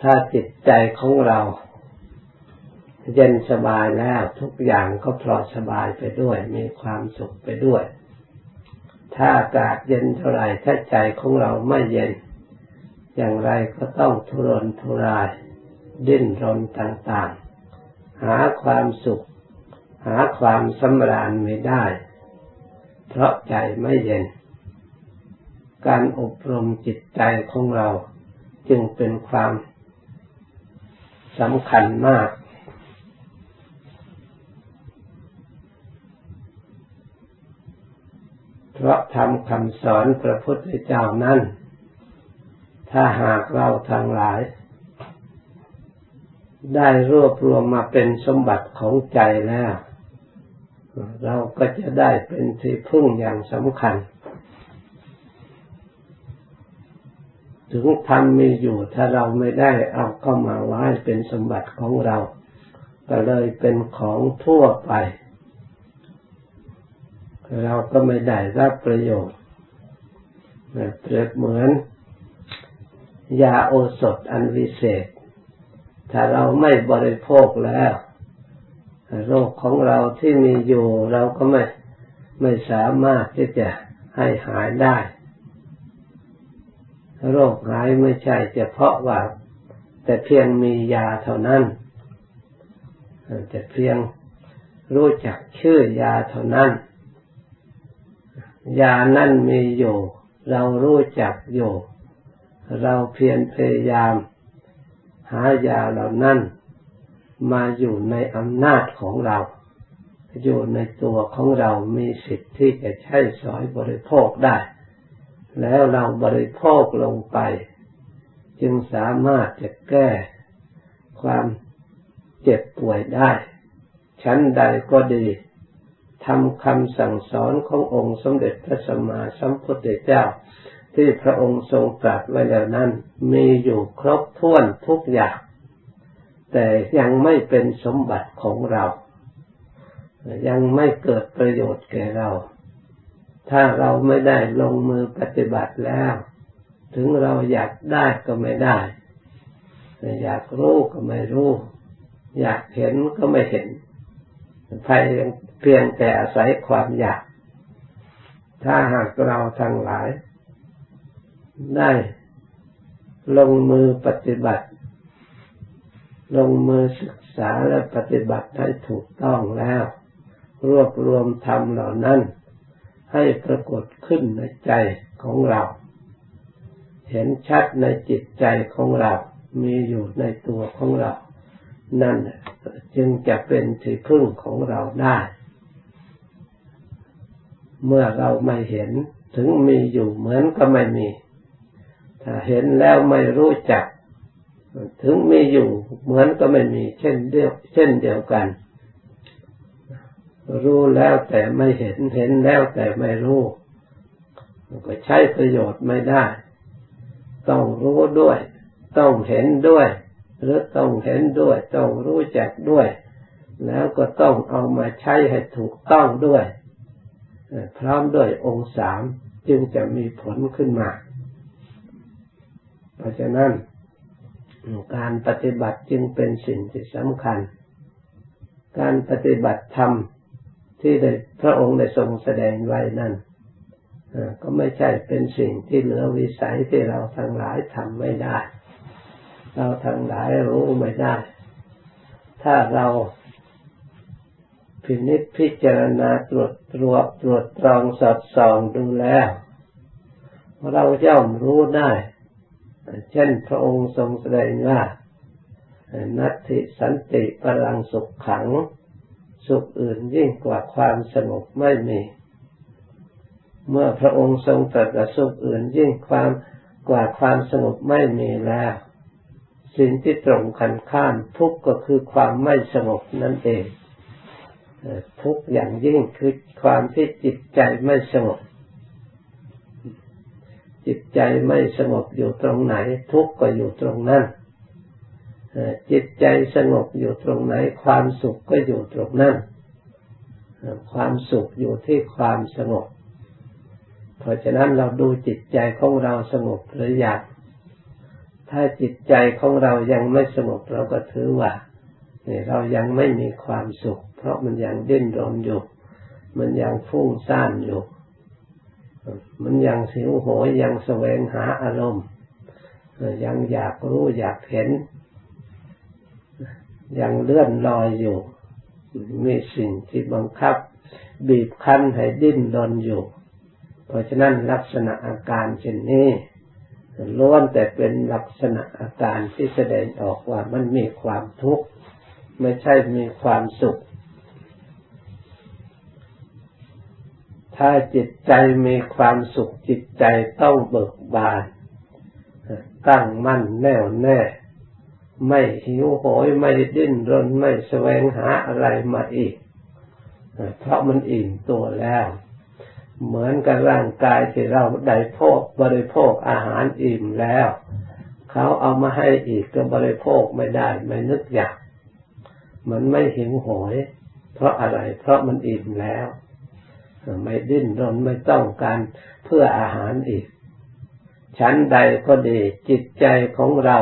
ถ้าจิตใจของเราเย็นสบายแล้วทุกอย่างก็ปลอดสบายไปด้วย มีความสุขไปด้วย ถ้าอากาศเย็นเท่าไรถ้าใจของเราไม่เย็น อย่างไรก็ต้องทุรนทุราย ดิ้นรนต่างๆ หาความสุข หาความสำราญไม่ได้ เพราะใจไม่เย็น การอบรมจิตใจของเราจึงเป็นความ สำคัญมาก เพราะทำคำสอนพระพุทธเจ้านั้น ถ้าหากเราทั้งหลาย ได้รวบรวมมาเป็นสมบัติของใจแล้ว เราก็จะได้เป็นที่พึ่งอย่างสำคัญ ถึงทำมีอยู่ ถ้าเราไม่ได้เอาเข้ามาไว้เป็นสมบัติของเรา ก็เลยเป็นของทั่วไป เราก็ไม่ได้รับประโยชน์เปรียบเหมือน ยาโอสถอันวิเศษ ถ้าเราไม่บริโภคแล้ว โรคของเราที่มีอยู่ เราก็ไม่ไม่สามารถที่จะให้หายได้ โรคหายไม่ใช่เฉพาะว่า แต่เพียงมียาเท่านั้นแต่เพียงรู้จักชื่อยาเท่านั้น ยานั่นมีอยู่ เรารู้จักอยู่ เราเพียรพยายาม หายาเหล่านั้นมาอยู่ในอำนาจของเรา อยู่ในตัวของเรามีสิทธิ์ที่จะใช้สอยบริโภคได้ แล้วเราบริโภคลงไป จึงสามารถจะแก้ความเจ็บป่วยได้ ชั้นใดก็ดีทำคำสั่งสอนขององค์สมเด็จพระสัมมาสัมพุทธเจ้า ที่พระองค์ทรงตรัสไว้แล้วนั้น มีอยู่ครบถ้วนทุกอย่าง แต่ยังไม่เป็นสมบัติของเรา ยังไม่เกิดประโยชน์แก่เรา ถ้าเราไม่ได้ลงมือปฏิบัติแล้ว ถึงเราอยากได้ก็ไม่ได้อยากรู้ก็ไม่รู้ อยากเห็นก็ไม่เห็นภายเพียงแต่อาศัยความอยาก ถ้าหากเราทั้งหลาย ได้ลงมือปฏิบัติ ลงมือศึกษาและปฏิบัติให้ถูกต้องแล้ว รวบรวมธรรมเหล่านั้น ให้ปรากฏขึ้นในใจของเรา เห็นชัดในจิตใจของเรา มีอยู่ในตัวของเรา นั่นจึงจะเป็นที่พึ่งของเราได้ เมื่อเราไม่เห็นถึงมีอยู่เหมือนก็ไม่มี ถ้าเห็นแล้วไม่รู้จัก ถึงมีอยู่เหมือนก็ไม่มี เช่นเดียวเช่นเดียวกัน รู้แล้วแต่ไม่เห็นเห็นแล้วแต่ไม่รู้ก็ใช้ประโยชน์ไม่ได้ ต้องรู้ด้วย ต้องเห็นด้วย หรือต้องเห็นด้วย ต้องรู้จักด้วย แล้วก็ต้องเอามาใช้ให้ถูกต้องด้วย พร้อมด้วยองค์สามจึงจะมีผลขึ้นมา เพราะฉะนั้น การปฏิบัติจึงเป็นสิ่งที่สำคัญ การปฏิบัติธรรม ที่ได้พระองค์ได้ทรงแสดงไว้นั่นก็ไม่ใช่เป็นสิ่งที่เหลือวิสัยที่เราทั้งหลายทำไม่ได้ เราทั้งหลายรู้ไม่ได้ ถ้าเราพินิจพิจารณาตรวจตรวจตรวจตรองสอดส่องดูแล้ว เราย่อมรู้ได้ เช่นพระองค์ทรงแสดงว่านัตติสันติพลังสุขขัง สุขอื่นยิ่งกว่าความสงบไม่มี เมื่อพระองค์ทรงตรัสสุขอื่นยิ่งความกว่าความสงบไม่มีแล้ว สิ่งที่ตรงกันข้ามทุกข์ก็คือความไม่สงบนั่นเองทุกอย่างยิ่งคือความที่จิตใจไม่สงบ จิตใจไม่สงบอยู่ตรงไหน ทุกข์ก็อยู่ตรงนั้น จิตใจสงบอยู่ตรงไหน ความสุขก็อยู่ตรงนั้น ความสุขอยู่ที่ความสงบ เพราะฉะนั้นเราดูจิตใจของเราสงบหรือยังถ้าจิตใจของเรายังไม่สงบเราก็ถือว่าเรายังไม่มีความสุข เพราะมันยังดิ้นรนอยู่ มันยังฟุ้งซ่านอยู่ มันยังสิวโหยยังแสวงหาอารมณ์ ยังอยากรู้อยากเห็น ยังเลื่อนลอยอยู่ มีสิ่งที่บังคับ บีบคั้นให้ดิ้นรนอยู่ เพราะฉะนั้นลักษณะอาการเช่นนี้ล้วนแต่เป็นลักษณะอาการที่แสดงออกว่ามันมีความทุกข์ ไม่ใช่มีความสุข ถ้าจิตใจมีความสุขจิตใจต้องเบิกบาน ตั้งมั่นแน่วแน่ ไม่หิวโหยไม่ดิ้นรนไม่แสวงหาอะไรมาอีก เพราะมันอิ่มตัวแล้ว เหมือนกับร่างกายที่เราได้พกบริโภคอาหารอิ่มแล้ว เขาเอามาให้อีกก็บริโภคไม่ได้ไม่นึกอยาก มันไม่หิวโหย เพราะอะไร เพราะมันอิ่มแล้ว ไม่ดิ้นรนไม่ต้องการเพื่ออาหารอีก ชั้นใดก็ดีจิตใจของเรา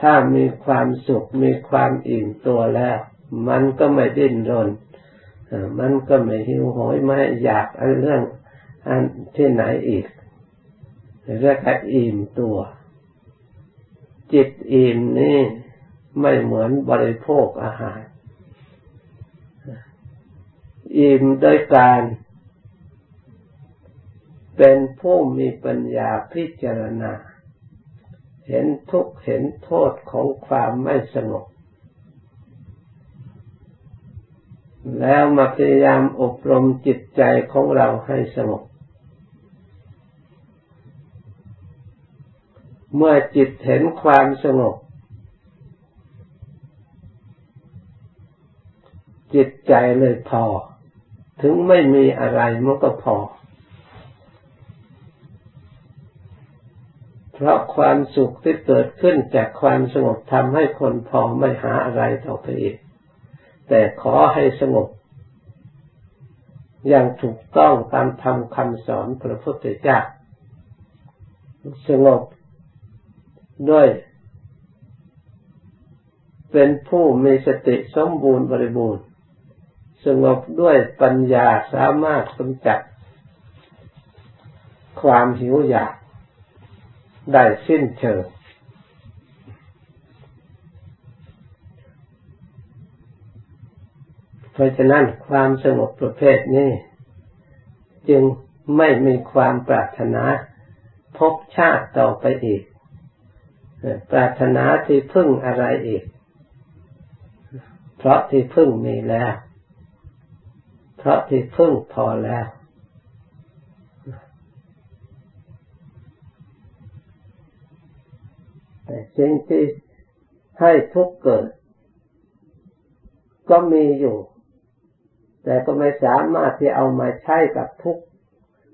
ถ้ามีความสุขมีความอิ่มตัวแล้ว มันก็ไม่ดิ้นรนมันก็ไม่หิวโหยไม่อยากอเรื่องอันที่ไหนอีกเรียกว่าอิ่มตัว จิตอิ่มนี่ไม่เหมือนบริโภคอาหาร อิ่มโดยการ เป็นผู้มีปัญญาพิจารณา เห็นทุกข์เห็นโทษของความไม่สงบ แล้วมาพยายามอบรมจิตใจของเราให้สงบ เมื่อจิตเห็นความสงบ จิตใจเลยพอ ถึงไม่มีอะไรมันก็พอ เพราะความสุขที่เกิดขึ้นจากความสงบทำให้คนพอไม่หาอะไรต่อไปอีก แต่ขอให้สงบ อย่างถูกต้องตามธรรมคำสอนพระพุทธเจ้าสงบด้วย เป็นผู้มีสติสมบูรณ์บริบูรณ์ สงบด้วยปัญญาสามารถกำจัดความหิวอยาก ได้สิ้นเชิง เพราะฉะนั้นความสงบประเภทนี้ จึงไม่มีความปรารถนาพบชาติต่อไปอีก ปรารถนาที่พึ่งอะไรอีก เพราะที่พึ่งมีแล้ว เพราะที่พึ่งพอแล้ว สิ่งที่ให้ทุกเกิด ก็มีอยู่ แต่ก็ไม่สามารถที่เอามาใช้กับทุก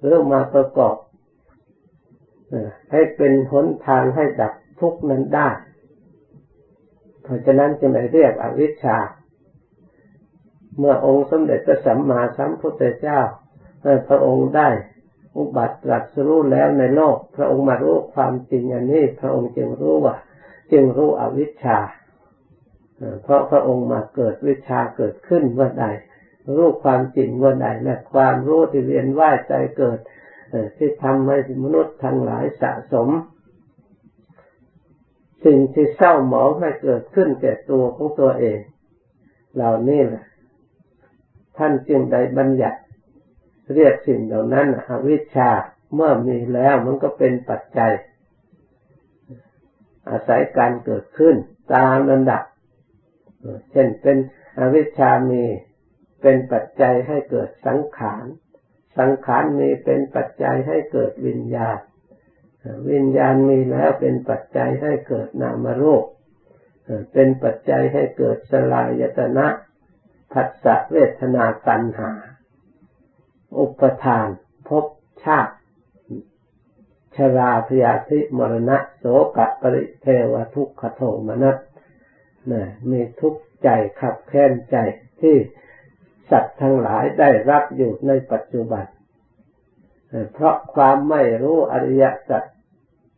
หรือมาประกอบให้เป็นหนทางให้ดับทุกนั้นได้ เพราะฉะนั้นจึงได้เรียกอวิชชา เมื่อองค์สมเด็จพระสัมมาสัมพุทธเจ้าพระองค์ได้ อุบัติตรัสรู้แล้วในโลก พระองค์มารู้ความจริงอันนี้ พระองค์จึงรู้ว่า จึงรู้อวิชชาเพราะพระองค์มาเกิดวิชาเกิดขึ้นเมื่อใดรู้ความจริงเมื่อใดและความรู้ที่เรียนว่าใจเกิดที่ทำให้มนุษย์ทั้งหลายสะสม สิ่งที่เศร้าหมองให้เกิดขึ้นแก่ตัวของตัวเอง เหล่านี้แหละท่านจึงได้บัญญัติ เรียกสิ่งเหล่านั้นอวิชชาเมื่อมีแล้วมันก็เป็นปัจจัย อาศัยการเกิดขึ้นตามลำดับ เช่นเป็นอวิชชามีเป็นปัจจัยให้เกิดสังขาร สังขารมีเป็นปัจจัยให้เกิดวิญญาณ วิญญาณมีแล้วเป็นปัจจัยให้เกิดนามรูป เป็นปัจจัยให้เกิดสลายตนะผัสสะเวทนาตัณหา อุปทานภพชาติ ชราพยาธิมรณะ โสกะปริเทวทุกขโทมนัสนะมีทุกข์ใจขับแค้นใจที่สัตว์ทั้งหลายได้รับอยู่ในปัจจุบัน เพราะความไม่รู้อริยสัจ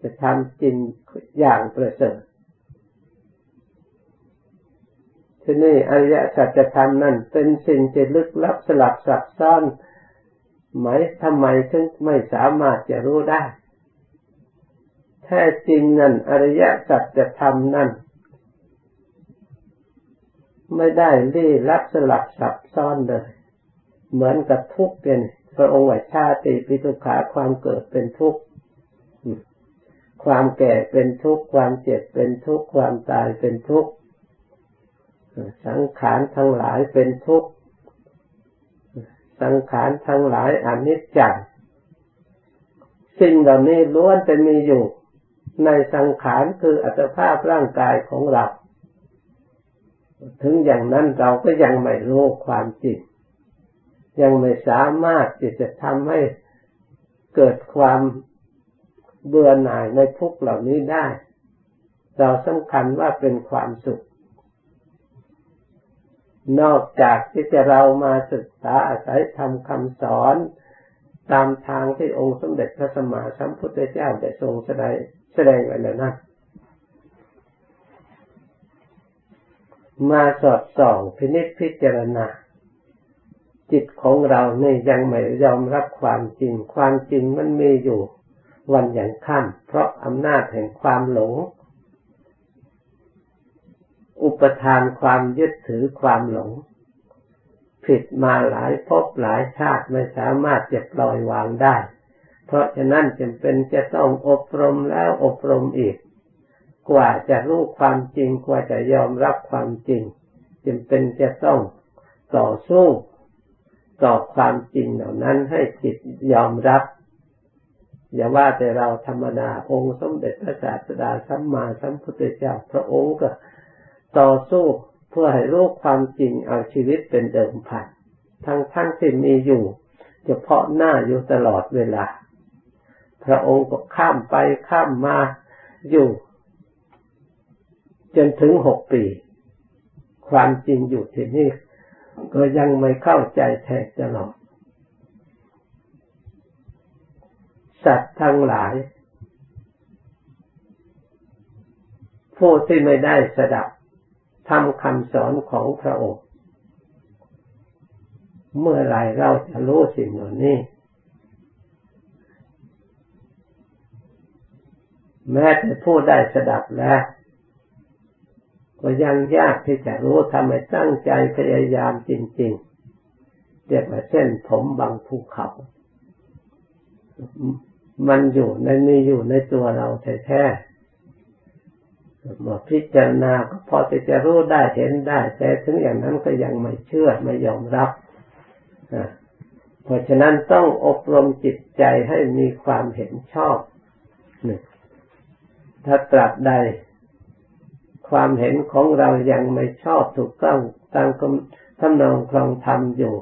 จะทำจริงอย่างประเสริฐที่นี่อริยสัจธรรมนั่นเป็นสิ่งที่ลึกลับสลับซับซ้อน ไหมทำไมถึงไม่สามารถจะรู้ได้ แท้จริงนั่นอริยสัจธรรมนั่น ไม่ได้ลี้ลับสลับซับซ้อนเลย เหมือนกับทุกข์เป็นพระองค์ว่าชาติปิทุขาความเกิดเป็นทุกข์ความแก่เป็นทุกข์ความเจ็บเป็นทุกข์ความตายเป็นทุกข์สังขารทั้งหลายเป็นทุกข์ สังขารทั้งหลายอนิจจังสิ่งเหล่านี้ล้วนจะมีอยู่ในสังขารคืออัตภาพร่างกายของเรา ถึงอย่างนั้นเราก็ยังไม่รู้ความจริง ยังไม่สามารถที่จะทำให้เกิดความเบื่อหน่ายในทุกเหล่านี้ได้ เราสำคัญว่าเป็นความสุข นอกจากที่จะเรามาศึกษาอาศัยทำคำสอนตามทางที่องค์สมเด็จพระสัมมาสัมพุทธเจ้าได้ทรงแสดงแสดงไว้แล้วนะมาสอดส่องพินิจพิจารณา จิตของเราเนี่ยยังไม่ยอมรับความจริง ความจริงมันมีอยู่ วันอย่างค่ำเพราะอำนาจแห่งความหลง อุปทานความยึดถือความหลง ผิดมาหลายภพหลายชาติไม่สามารถจะปล่อยวางได้ เพราะฉะนั้นจำเป็นจะต้องอบรมแล้วอบรมอีก กว่าจะรู้ความจริงกว่าจะยอมรับความจริงจำเป็นจะต้องต่อสู้ต่อความจริงเหล่านั้นให้จิตยอมรับ อย่าว่าแต่เราธรรมดาองค์สมเด็จพระศาสดาสัมมาสัมพุทธเจ้าพระองค์ก็ ต่อสู้เพื่อให้รู้ความจริงเอาชีวิตเป็นเดิมพันทั้งทั้งที่มีอยู่เฉพาะหน้าอยู่ตลอดเวลา พระองค์ก็ข้ามไปข้ามมาอยู่ จนถึงหกปี ความจริงอยู่ที่นี่ก็ยังไม่เข้าใจแท้ตลอด สัตว์ทั้งหลาย ผู้ที่ไม่ได้สดับ ทำคำสอนของพระองค์ เมื่อไรเราจะรู้สิ่งเหล่านี้ แม้แต่ผู้ได้สดับแล้วก็ยังยากที่จะรู้ทำให้ตั้งใจพยายามจริง ๆเรียกว่าเช่นผมบางภูเขา มันอยู่ในมีอยู่ในตัวเราแท้ๆ มื่อพิจารณาก็พอจะรู้ได้เห็นได้ แต่ถึงอย่างนั้นก็ยังไม่เชื่อไม่ยอมรับเพราะฉะนั้นต้องอบรมจิตใจให้มีความเห็นชอบหนึ่งถ้าตราบใด ความเห็นของเรายังไม่ชอบถูกต้องตามคำทำนองครองธรรมอยู่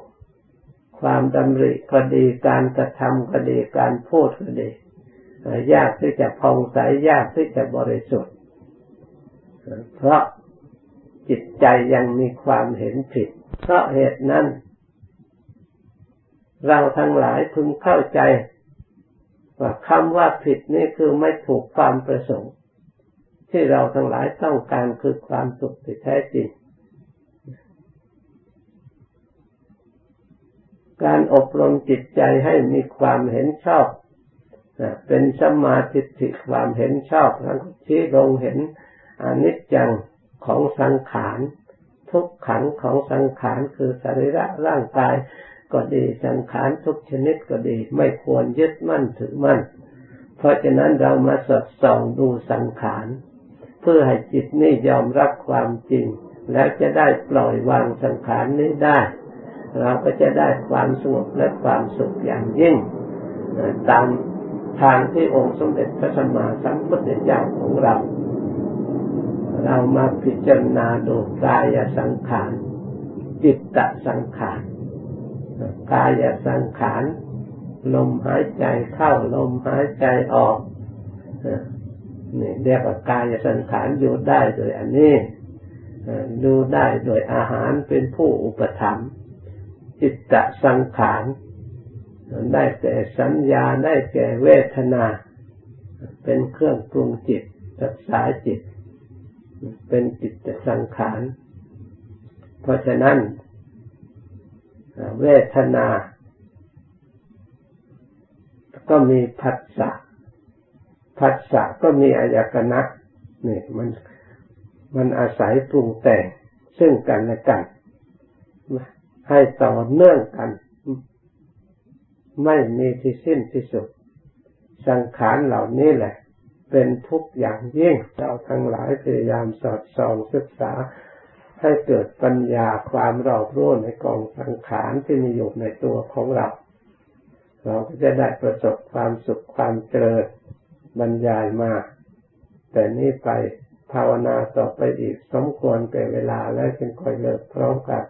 ความดำริก็ดีการกระทำก็ดีการพูดก็ดียากที่จะพองใสยากที่จะบริสุทธิ์ เพราะจิตใจยังมีความเห็นผิด เพราะเหตุนั้น เราทั้งหลายพึงเข้าใจว่าคำว่าผิดนี่คือไม่ถูกความประสงค์ ที่เราทั้งหลายต้องการคือความสุขที่แท้จริง การอบรมจิตใจให้มีความเห็นชอบเป็นสมาธิความเห็นชอบทั้งที่ลงเห็น อนิจจังของสังขารทุกขังของสังขารคือสรีระร่างกายก็ดีสังขารทุกชนิดก็ดีไม่ควรยึดมั่นถือมั่น เพราะฉะนั้นเรามาสดส่องดูสังขาร เพื่อให้จิตนี่ยอมรับความจริง แล้วจะได้ปล่อยวางสังขารนี้ได้ เราก็จะได้ความสงบและความสุขอย่างยิ่ง ตามทางที่องค์สมเด็จพระสัมมาสัมพุทธเจ้าของเรา เรามาพิจารณาดูกายสังขาร จิตตสังขาร กายสังขาร ลมหายใจเข้าลมหายใจออกนี่เรียกว่ากายสังขารอยู่ได้โดยอันนี้ดูได้โดยอาหารเป็นผู้อุปถัมภ์จิตตสังขารได้แก่สัญญาได้แก่เวทนา เป็นเครื่องปรุงจิตรักษาจิต เป็นจิตสังขาร เพราะฉะนั้น เวทนา ก็มีผัสสะผัสสะก็มีอายตนะนี่มันมันอาศัยปรุงแต่งซึ่งกันและกัน ให้ต่อเนื่องกัน ไม่มีที่สิ้นที่สุด สังขารเหล่านี้แหละ เป็นทุกอย่างยิ่งเราทั้งหลายพยายามสอดส่องศึกษาให้เกิดปัญญาความรอบรู้ในกองสังขารที่มีอยู่ในตัวของเรา เราก็จะได้ประสบความสุขความเจริญบรรยายมา แต่นี้ไปภาวนาต่อไปอีกสมควรเป็นเวลาแล้วจึงค่อยเลิกพร้อมกัน